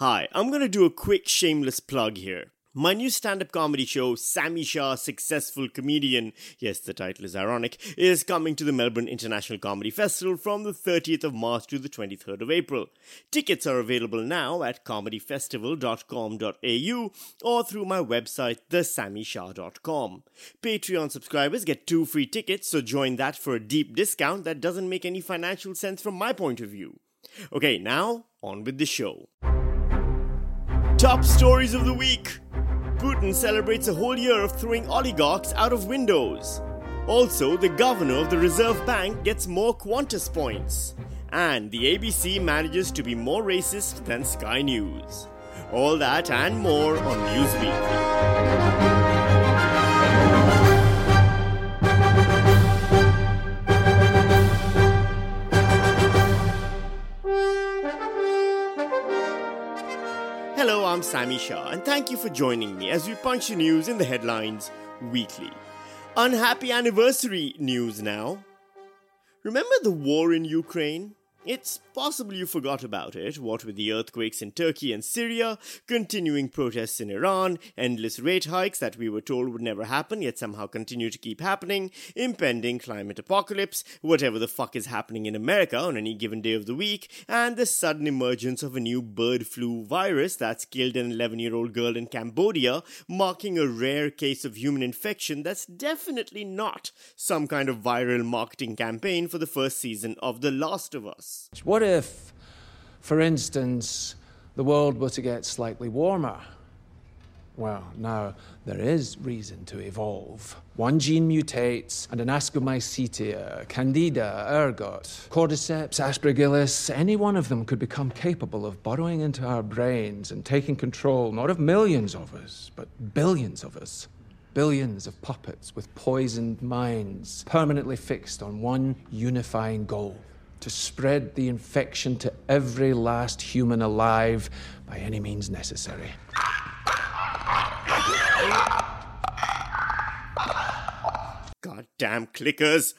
Hi, I'm going to do a quick shameless plug here. My new stand up comedy show, Sami Shah Successful Comedian, yes, the title is ironic, is coming to the Melbourne International Comedy Festival from the 30th of March to the 23rd of April. Tickets are available now at comedyfestival.com.au or through my website, thesamishah.com. Patreon subscribers get two free tickets, so join that for a deep discount that doesn't make any financial sense from my point of view. Okay, now, on with the show. Top stories of the week. Putin celebrates a whole year of throwing oligarchs out of windows. Also, the governor of the Reserve Bank gets more Qantas points. And the ABC manages to be more racist than Sky News. All that and more on Newsweek. Sami Shah, and thank you for joining me as we punch the news in the headlines weekly. Unhappy anniversary news now. Remember the war in Ukraine? It's possible you forgot about it, what with the earthquakes in Turkey and Syria, continuing protests in Iran, endless rate hikes that we were told would never happen yet somehow continue to keep happening, impending climate apocalypse, whatever the fuck is happening in America on any given day of the week, and the sudden emergence of a new bird flu virus that's killed an 11 year old girl in Cambodia, marking a rare case of human infection that's definitely not some kind of viral marketing campaign for the first season of The Last of Us. What if, for instance, the world were to get slightly warmer? Well, now there is reason to evolve. One gene mutates, and an Ascomycota, Candida, ergot, Cordyceps, Aspergillus, any one of them could become capable of burrowing into our brains and taking control not of millions of us, but billions of us. Billions of puppets with poisoned minds, permanently fixed on one unifying goal to spread the infection to every last human alive by any means necessary. Goddamn clickers.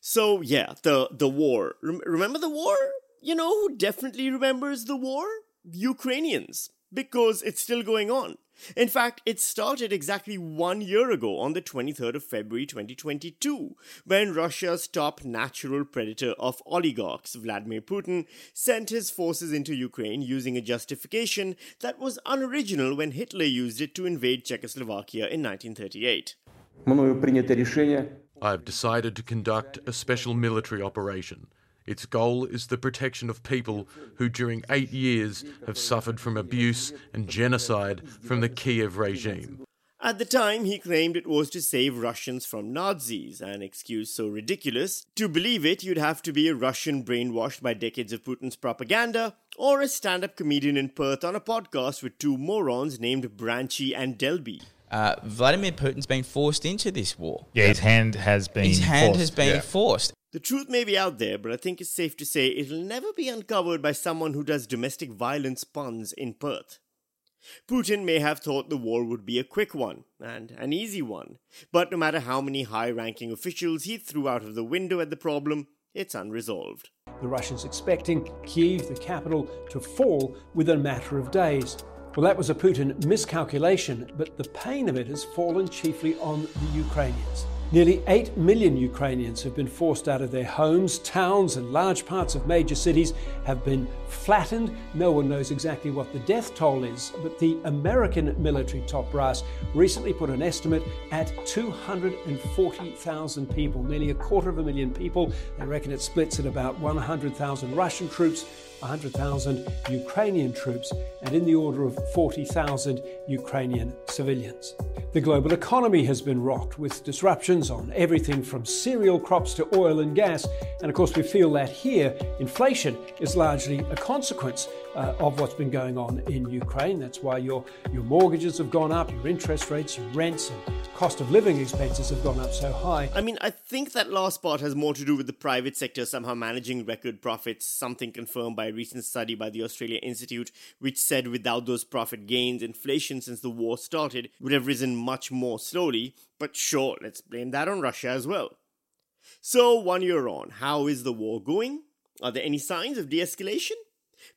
So yeah, the the war. Rem- remember the war? You know who definitely remembers the war? Ukrainians, because it's still going on. In fact, it started exactly one year ago on the 23rd of February 2022, when Russia's top natural predator of oligarchs, Vladimir Putin, sent his forces into Ukraine using a justification that was unoriginal when Hitler used it to invade Czechoslovakia in 1938. I have decided to conduct a special military operation its goal is the protection of people who, during eight years, have suffered from abuse and genocide from the Kiev regime. At the time, he claimed it was to save Russians from Nazis, an excuse so ridiculous. To believe it, you'd have to be a Russian brainwashed by decades of Putin's propaganda, or a stand up comedian in Perth on a podcast with two morons named Branchy and Delby. Uh, Vladimir Putin's been forced into this war. Yeah, his hand has been. His hand forced. has been Yeah. forced. The truth may be out there, but I think it's safe to say it'll never be uncovered by someone who does domestic violence puns in Perth. Putin may have thought the war would be a quick one, and an easy one, but no matter how many high ranking officials he threw out of the window at the problem, it's unresolved. The Russians expecting Kiev, the capital, to fall within a matter of days. Well, that was a Putin miscalculation, but the pain of it has fallen chiefly on the Ukrainians. Nearly 8 million Ukrainians have been forced out of their homes, towns, and large parts of major cities have been flattened. No one knows exactly what the death toll is, but the American military top brass recently put an estimate at 240,000 people, nearly a quarter of a million people. They reckon it splits at about 100,000 Russian troops, 100,000 Ukrainian troops, and in the order of 40,000 Ukrainian civilians. The global economy has been rocked with disruptions on everything from cereal crops to oil and gas. And of course, we feel that here, inflation is largely a consequence uh, of what's been going on in Ukraine. That's why your, your mortgages have gone up, your interest rates, your rents, and cost of living expenses have gone up so high. I mean, I think that last part has more to do with the private sector somehow managing record profits, something confirmed by a recent study by the Australia Institute, which said without those profit gains, inflation since the war started would have risen much more slowly. But sure, let's blame that on Russia as well. So, one year on, how is the war going? Are there any signs of de escalation?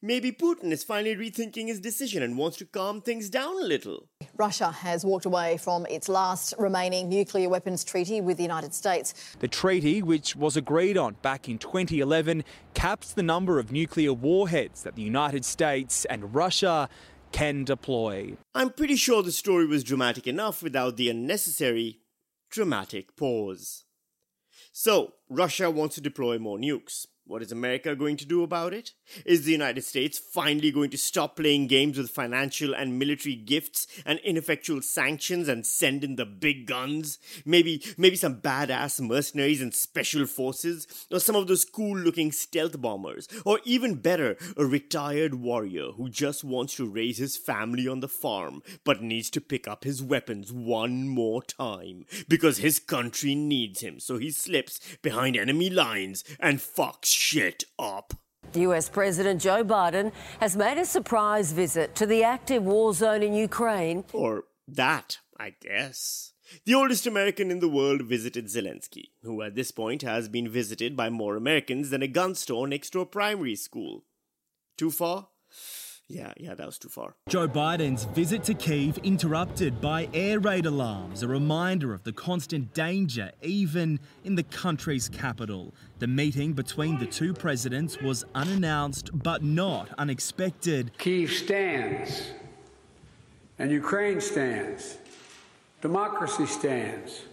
Maybe Putin is finally rethinking his decision and wants to calm things down a little. Russia has walked away from its last remaining nuclear weapons treaty with the United States. The treaty, which was agreed on back in 2011, caps the number of nuclear warheads that the United States and Russia can deploy. I'm pretty sure the story was dramatic enough without the unnecessary dramatic pause. So, Russia wants to deploy more nukes. What is America going to do about it? Is the United States finally going to stop playing games with financial and military gifts and ineffectual sanctions and send in the big guns? Maybe maybe some badass mercenaries and special forces or some of those cool-looking stealth bombers or even better, a retired warrior who just wants to raise his family on the farm but needs to pick up his weapons one more time because his country needs him so he slips behind enemy lines and fucks shit up. The US President Joe Biden has made a surprise visit to the active war zone in Ukraine. Or that, I guess. The oldest American in the world visited Zelensky, who at this point has been visited by more Americans than a gun store next to a primary school. Too far? Yeah, yeah, that was too far. Joe Biden's visit to Kiev interrupted by air raid alarms, a reminder of the constant danger even in the country's capital. The meeting between the two presidents was unannounced but not unexpected. Kiev stands, and Ukraine stands. Democracy stands.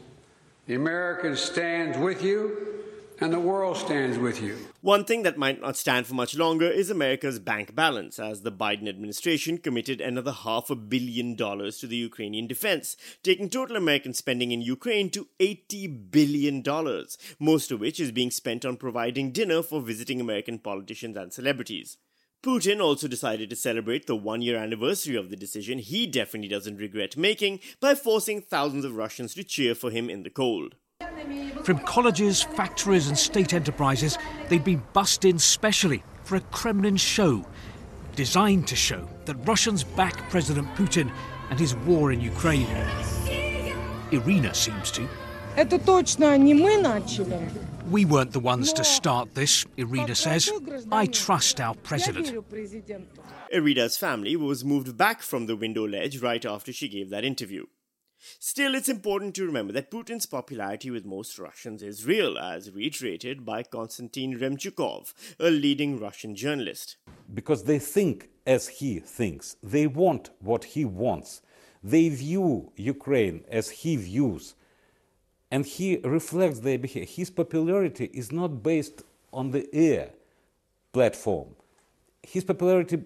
The Americans stand with you, and the world stands with you. One thing that might not stand for much longer is America's bank balance, as the Biden administration committed another half a billion dollars to the Ukrainian defense, taking total American spending in Ukraine to $80 billion, most of which is being spent on providing dinner for visiting American politicians and celebrities. Putin also decided to celebrate the one year anniversary of the decision he definitely doesn't regret making by forcing thousands of Russians to cheer for him in the cold. From colleges, factories, and state enterprises, they'd been bussed in specially for a Kremlin show, designed to show that Russians back President Putin and his war in Ukraine. Irina seems to. We weren't the ones to start this, Irina says. I trust our president. Irina's family was moved back from the window ledge right after she gave that interview. Still, it's important to remember that Putin's popularity with most Russians is real, as reiterated by Konstantin Remchukov, a leading Russian journalist. Because they think as he thinks, they want what he wants, they view Ukraine as he views, and he reflects their behavior. His popularity is not based on the air platform. His popularity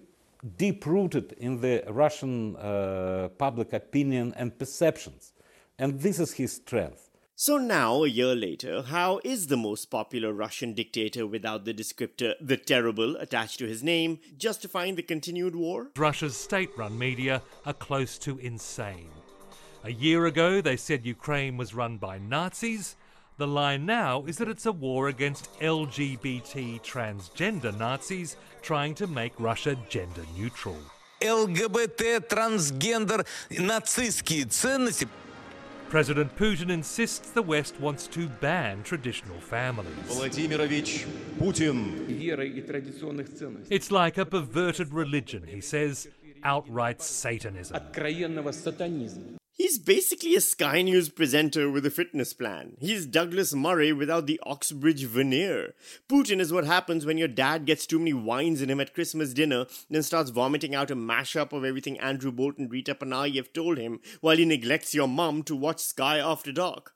deep rooted in the Russian uh, public opinion and perceptions. And this is his strength. So now, a year later, how is the most popular Russian dictator without the descriptor the terrible attached to his name justifying the continued war? Russia's state run media are close to insane. A year ago, they said Ukraine was run by Nazis. The line now is that it's a war against LGBT transgender Nazis trying to make Russia gender neutral. ЛГБТ, трансгендер, нацистские ценности. President Putin insists the West wants to ban traditional families. Владимирович Putin. It's like a perverted religion, he says, outright Satanism. He's basically a Sky News presenter with a fitness plan. He's Douglas Murray without the Oxbridge veneer. Putin is what happens when your dad gets too many wines in him at Christmas dinner, then starts vomiting out a mashup of everything Andrew Bolt and Rita Panahi told him, while he neglects your mum to watch Sky After Dark.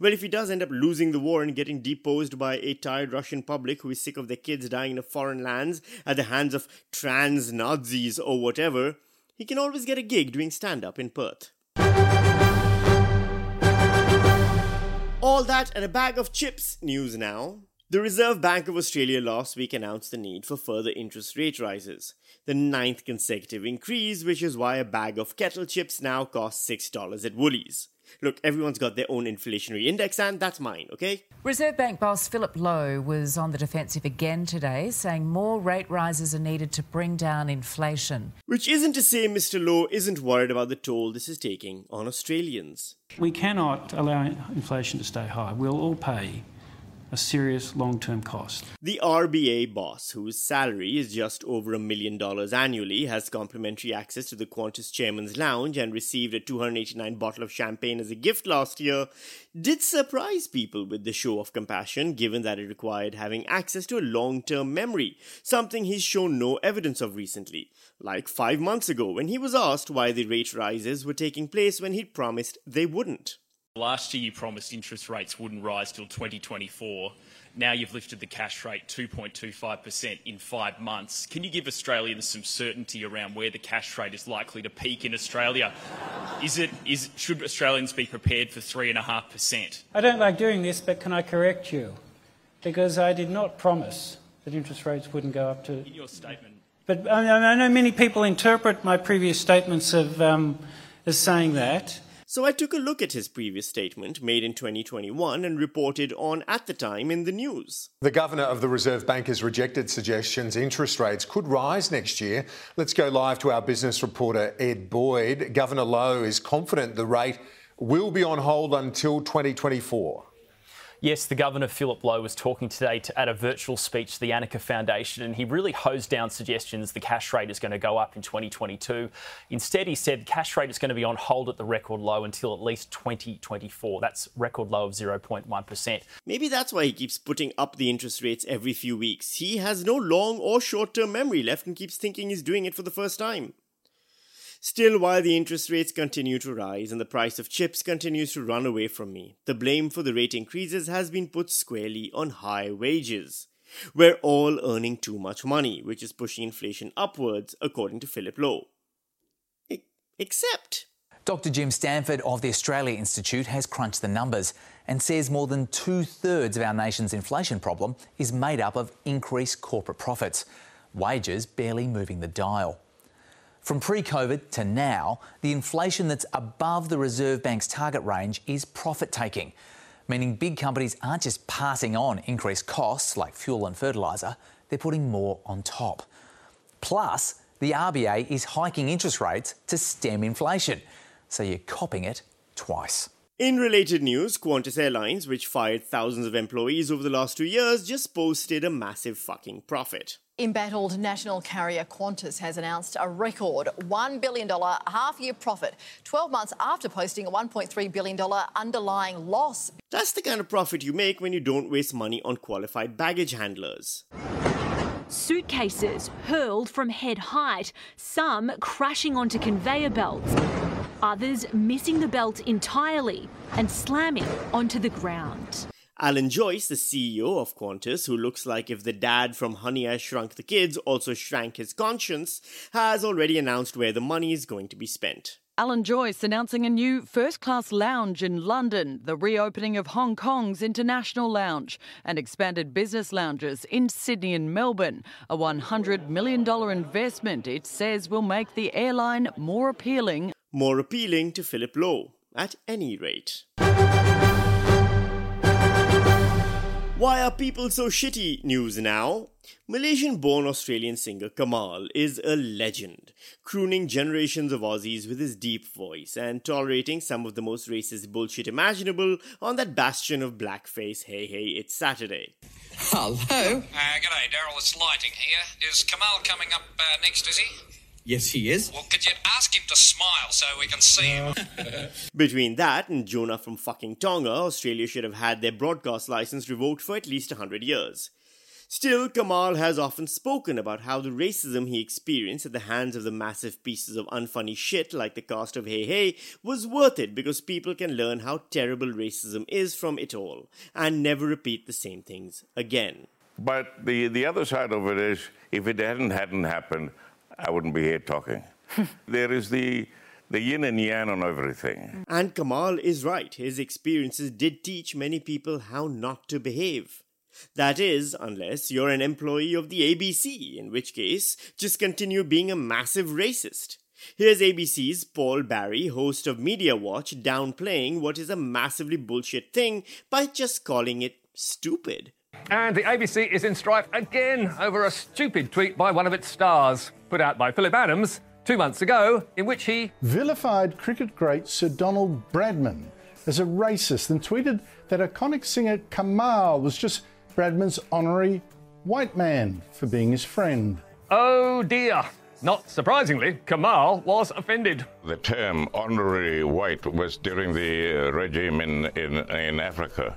Well, if he does end up losing the war and getting deposed by a tired Russian public who is sick of their kids dying in foreign lands at the hands of trans Nazis or whatever, he can always get a gig doing stand up in Perth. All that and a bag of chips news now. The Reserve Bank of Australia last week announced the need for further interest rate rises, the ninth consecutive increase, which is why a bag of kettle chips now costs $6 at Woolies. Look, everyone's got their own inflationary index, and that's mine, okay? Reserve Bank boss Philip Lowe was on the defensive again today, saying more rate rises are needed to bring down inflation. Which isn't to say Mr. Lowe isn't worried about the toll this is taking on Australians. We cannot allow inflation to stay high. We'll all pay a serious long term cost. The RBA boss, whose salary is just over a million dollars annually, has complimentary access to the Qantas Chairman's Lounge and received a 289 bottle of champagne as a gift last year, did surprise people with the show of compassion given that it required having access to a long term memory, something he's shown no evidence of recently, like five months ago when he was asked why the rate rises were taking place when he'd promised they wouldn't. Last year, you promised interest rates wouldn't rise till 2024. Now you've lifted the cash rate 2.25% in five months. Can you give Australians some certainty around where the cash rate is likely to peak in Australia? Is it, is, should Australians be prepared for 3.5%? I don't like doing this, but can I correct you? Because I did not promise that interest rates wouldn't go up to. In your statement. But I, I know many people interpret my previous statements of, um, as saying that. So I took a look at his previous statement made in 2021 and reported on at the time in the news. The Governor of the Reserve Bank has rejected suggestions interest rates could rise next year. Let's go live to our business reporter, Ed Boyd. Governor Lowe is confident the rate will be on hold until 2024. Yes, the Governor, Philip Lowe, was talking today to, at a virtual speech to the Anika Foundation, and he really hosed down suggestions the cash rate is going to go up in 2022. Instead, he said the cash rate is going to be on hold at the record low until at least 2024. That's record low of 0.1%. Maybe that's why he keeps putting up the interest rates every few weeks. He has no long or short term memory left and keeps thinking he's doing it for the first time. Still, while the interest rates continue to rise and the price of chips continues to run away from me, the blame for the rate increases has been put squarely on high wages. We're all earning too much money, which is pushing inflation upwards, according to Philip Lowe. Except. Dr. Jim Stanford of the Australia Institute has crunched the numbers and says more than two thirds of our nation's inflation problem is made up of increased corporate profits, wages barely moving the dial. From pre COVID to now, the inflation that's above the Reserve Bank's target range is profit taking, meaning big companies aren't just passing on increased costs like fuel and fertiliser, they're putting more on top. Plus, the RBA is hiking interest rates to stem inflation, so you're copping it twice. In related news, Qantas Airlines, which fired thousands of employees over the last two years, just posted a massive fucking profit. Embattled national carrier Qantas has announced a record $1 billion half year profit 12 months after posting a $1.3 billion underlying loss. That's the kind of profit you make when you don't waste money on qualified baggage handlers. Suitcases hurled from head height, some crashing onto conveyor belts, others missing the belt entirely and slamming onto the ground. Alan Joyce, the CEO of Qantas, who looks like if the dad from Honey I Shrunk the Kids also shrank his conscience, has already announced where the money is going to be spent. Alan Joyce announcing a new first class lounge in London, the reopening of Hong Kong's International Lounge, and expanded business lounges in Sydney and Melbourne. A $100 million investment it says will make the airline more appealing. More appealing to Philip Lowe, at any rate. Why are people so shitty? News now. Malaysian born Australian singer Kamahl is a legend, crooning generations of Aussies with his deep voice and tolerating some of the most racist bullshit imaginable on that bastion of blackface Hey Hey It's Saturday. Hello. Uh, g'day, Daryl. It's Lighting here. Is Kamahl coming up uh, next, is he? Yes, he is. Well, could you ask him to smile so we can see him? Between that and Jonah from fucking Tonga, Australia should have had their broadcast license revoked for at least 100 years. Still, Kamahl has often spoken about how the racism he experienced at the hands of the massive pieces of unfunny shit like the cast of Hey Hey was worth it because people can learn how terrible racism is from it all and never repeat the same things again. But the, the other side of it is if it hadn't hadn't happened, I wouldn't be here talking. there is the the yin and yang on everything. And Kamahl is right. His experiences did teach many people how not to behave. That is, unless you're an employee of the ABC, in which case, just continue being a massive racist. Here's ABC's Paul Barry, host of Media Watch, downplaying what is a massively bullshit thing by just calling it stupid. And the ABC is in strife again over a stupid tweet by one of its stars, put out by Philip Adams two months ago, in which he vilified cricket great Sir Donald Bradman, as a racist and tweeted that iconic singer Kamahl was just Bradman's honorary white man for being his friend. Oh dear. Not surprisingly, Kamahl was offended. The term honorary white was during the uh, regime in, in, in Africa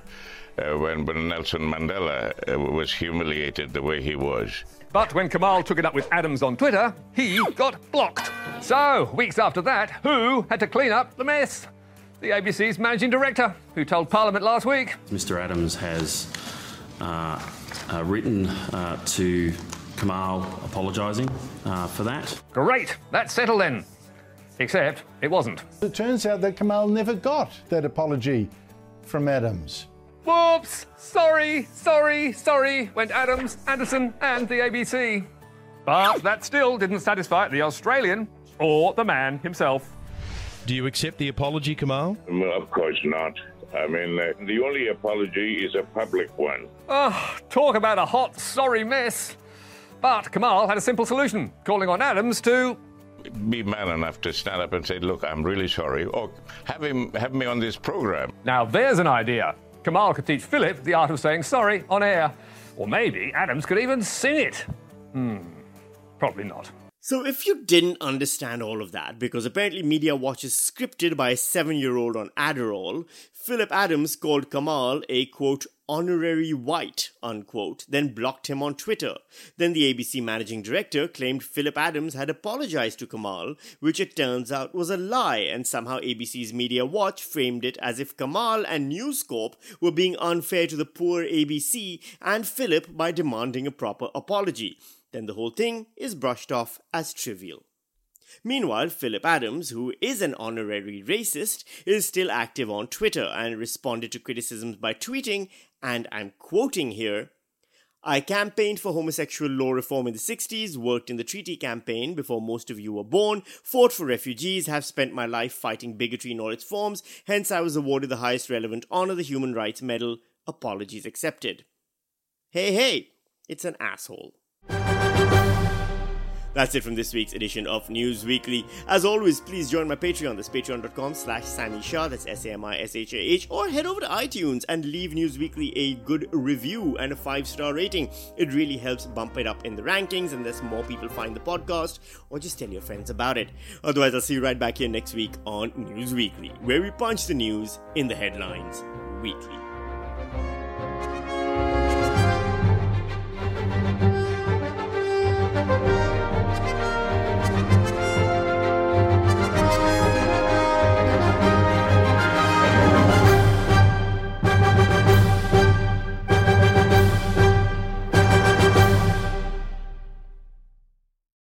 uh, when, when Nelson Mandela uh, was humiliated the way he was. But when Kamahl took it up with Adams on Twitter, he got blocked. So, weeks after that, who had to clean up the mess? The ABC's managing director, who told Parliament last week. Mr. Adams has uh, uh, written uh, to Kamahl apologising uh, for that. Great, that's settled then. Except it wasn't. It turns out that Kamahl never got that apology from Adams. Whoops! Sorry, sorry, sorry, went Adams, Anderson, and the ABC. But that still didn't satisfy the Australian or the man himself. Do you accept the apology, Kamahl? Well, of course not. I mean, uh, the only apology is a public one. Oh, talk about a hot, sorry mess. But Kamahl had a simple solution, calling on Adams to be man enough to stand up and say, "Look, I'm really sorry," or have him have me on this program. Now there's an idea. Kamahl could teach Philip the art of saying sorry on air, or maybe Adams could even sing it. Hmm, probably not. So, if you didn't understand all of that, because apparently Media Watch is scripted by a seven year old on Adderall, Philip Adams called Kamahl a quote, honorary white, unquote, then blocked him on Twitter. Then the ABC managing director claimed Philip Adams had apologized to Kamahl, which it turns out was a lie, and somehow ABC's Media Watch framed it as if Kamahl and News Corp were being unfair to the poor ABC and Philip by demanding a proper apology. Then the whole thing is brushed off as trivial. Meanwhile, Philip Adams, who is an honorary racist, is still active on Twitter and responded to criticisms by tweeting, and I'm quoting here I campaigned for homosexual law reform in the 60s, worked in the treaty campaign before most of you were born, fought for refugees, have spent my life fighting bigotry in all its forms, hence I was awarded the highest relevant honor, the Human Rights Medal. Apologies accepted. Hey, hey, it's an asshole. That's it from this week's edition of News Weekly. As always, please join my Patreon. That's patreon.com slash Sami Shah. That's S-A-M-I-S-H-A-H. Or head over to iTunes and leave News Weekly a good review and a five-star rating. It really helps bump it up in the rankings and thus more people find the podcast. Or just tell your friends about it. Otherwise, I'll see you right back here next week on News Weekly, where we punch the news in the headlines weekly.